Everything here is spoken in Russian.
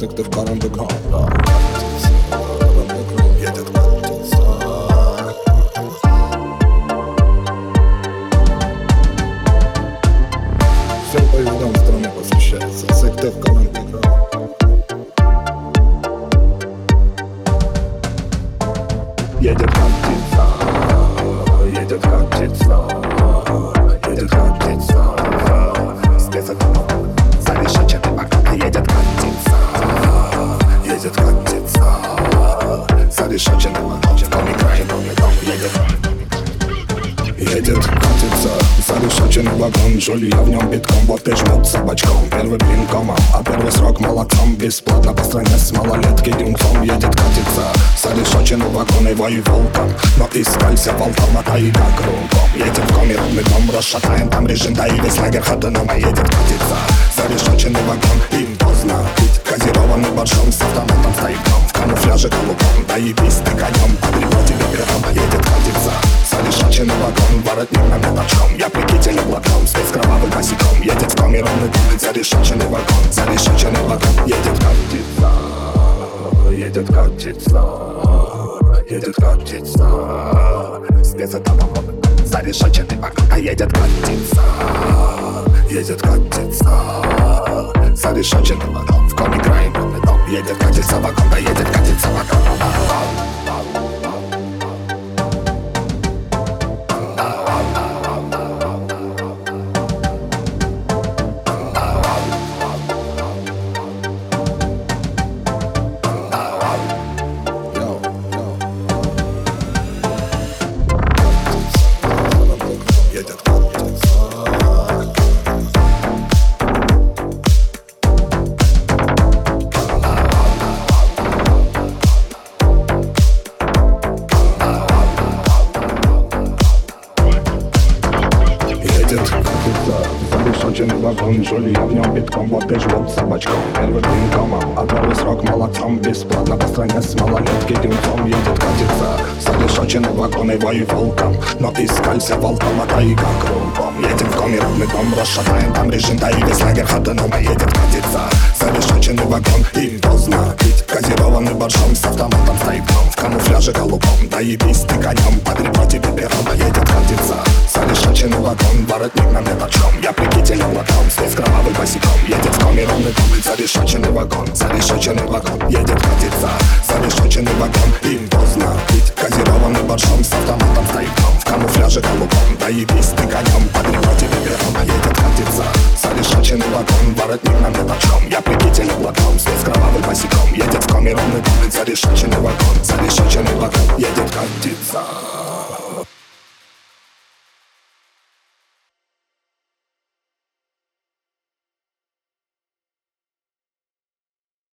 Сыктывкар катится Всем поездам страны посвящается Сыктывкар андеграунд Едет катится, едет катится, едет край, едет катится, зарешоченный вагон Жулья в нем битком, вот и жмут собачком. Первый блин комом, а первый срок молодцом. Бесплатно по стране с малолетки дюнком Едет, катится, зарешоченный вагон и вою волком Но искалься волком, и как кругом. Едет в комированный дом, расшатаем там режим Да и весь лагерь ходуном, едет, катится. Зарешоченный вагон, им поздно пить. Газированный боржом с автоматом стоит дом. В и ты конем тебе пером, едет, катится. Зарешоченный вагон, воротник на метачком Я прикитель облаком, спец кровавый босиком Едет в комированный дом, зарешоченный вагон. Зарешоченный вагон, едет, катится. Едет, катится. Едет, катится. Спецэтапом Зарешоченный вагон, а едет, катится. Едет, катится. Зарешоченный вагон. В коме краем дом Едет, катится вагон, да едет, катится вагон зарешоченный вагон Жулья в нем битком, вот и жмут собачком Первый блин комом, а первый срок молодцом. Бесплатно по стране с малолетки дюнцом Едет, катится, зарешоченный вагон и вою волком. Но искалься волком, а тайга кругом Едем в комированный дом, расшатаем там режим Да и весь лагерь ходуном, едет, катится Зарешоченный вагон, им поздно пить Газированный боржом с автоматом стоит В камуфляже голубом, да и ты конем Погребло тебе пером, едет, катится Я прикитель облаком, спец кровавый босиком Едет в комированный дом, зарешоченный вагон. Зарешоченный вагон, едет, катится Зарешоченный вагон, им поздно пить Газированный боржом. С автоматом стоит дом. В камуфляже голубом, и ты конем. Погребло тебе пером, едет, катится Зарешоченный вагон, воротник на метачом Я прикитель облаком, спец кровавый босиком Едет в комированный дом, зарешоченный вагон. Зарешоченный вагон, едет, катится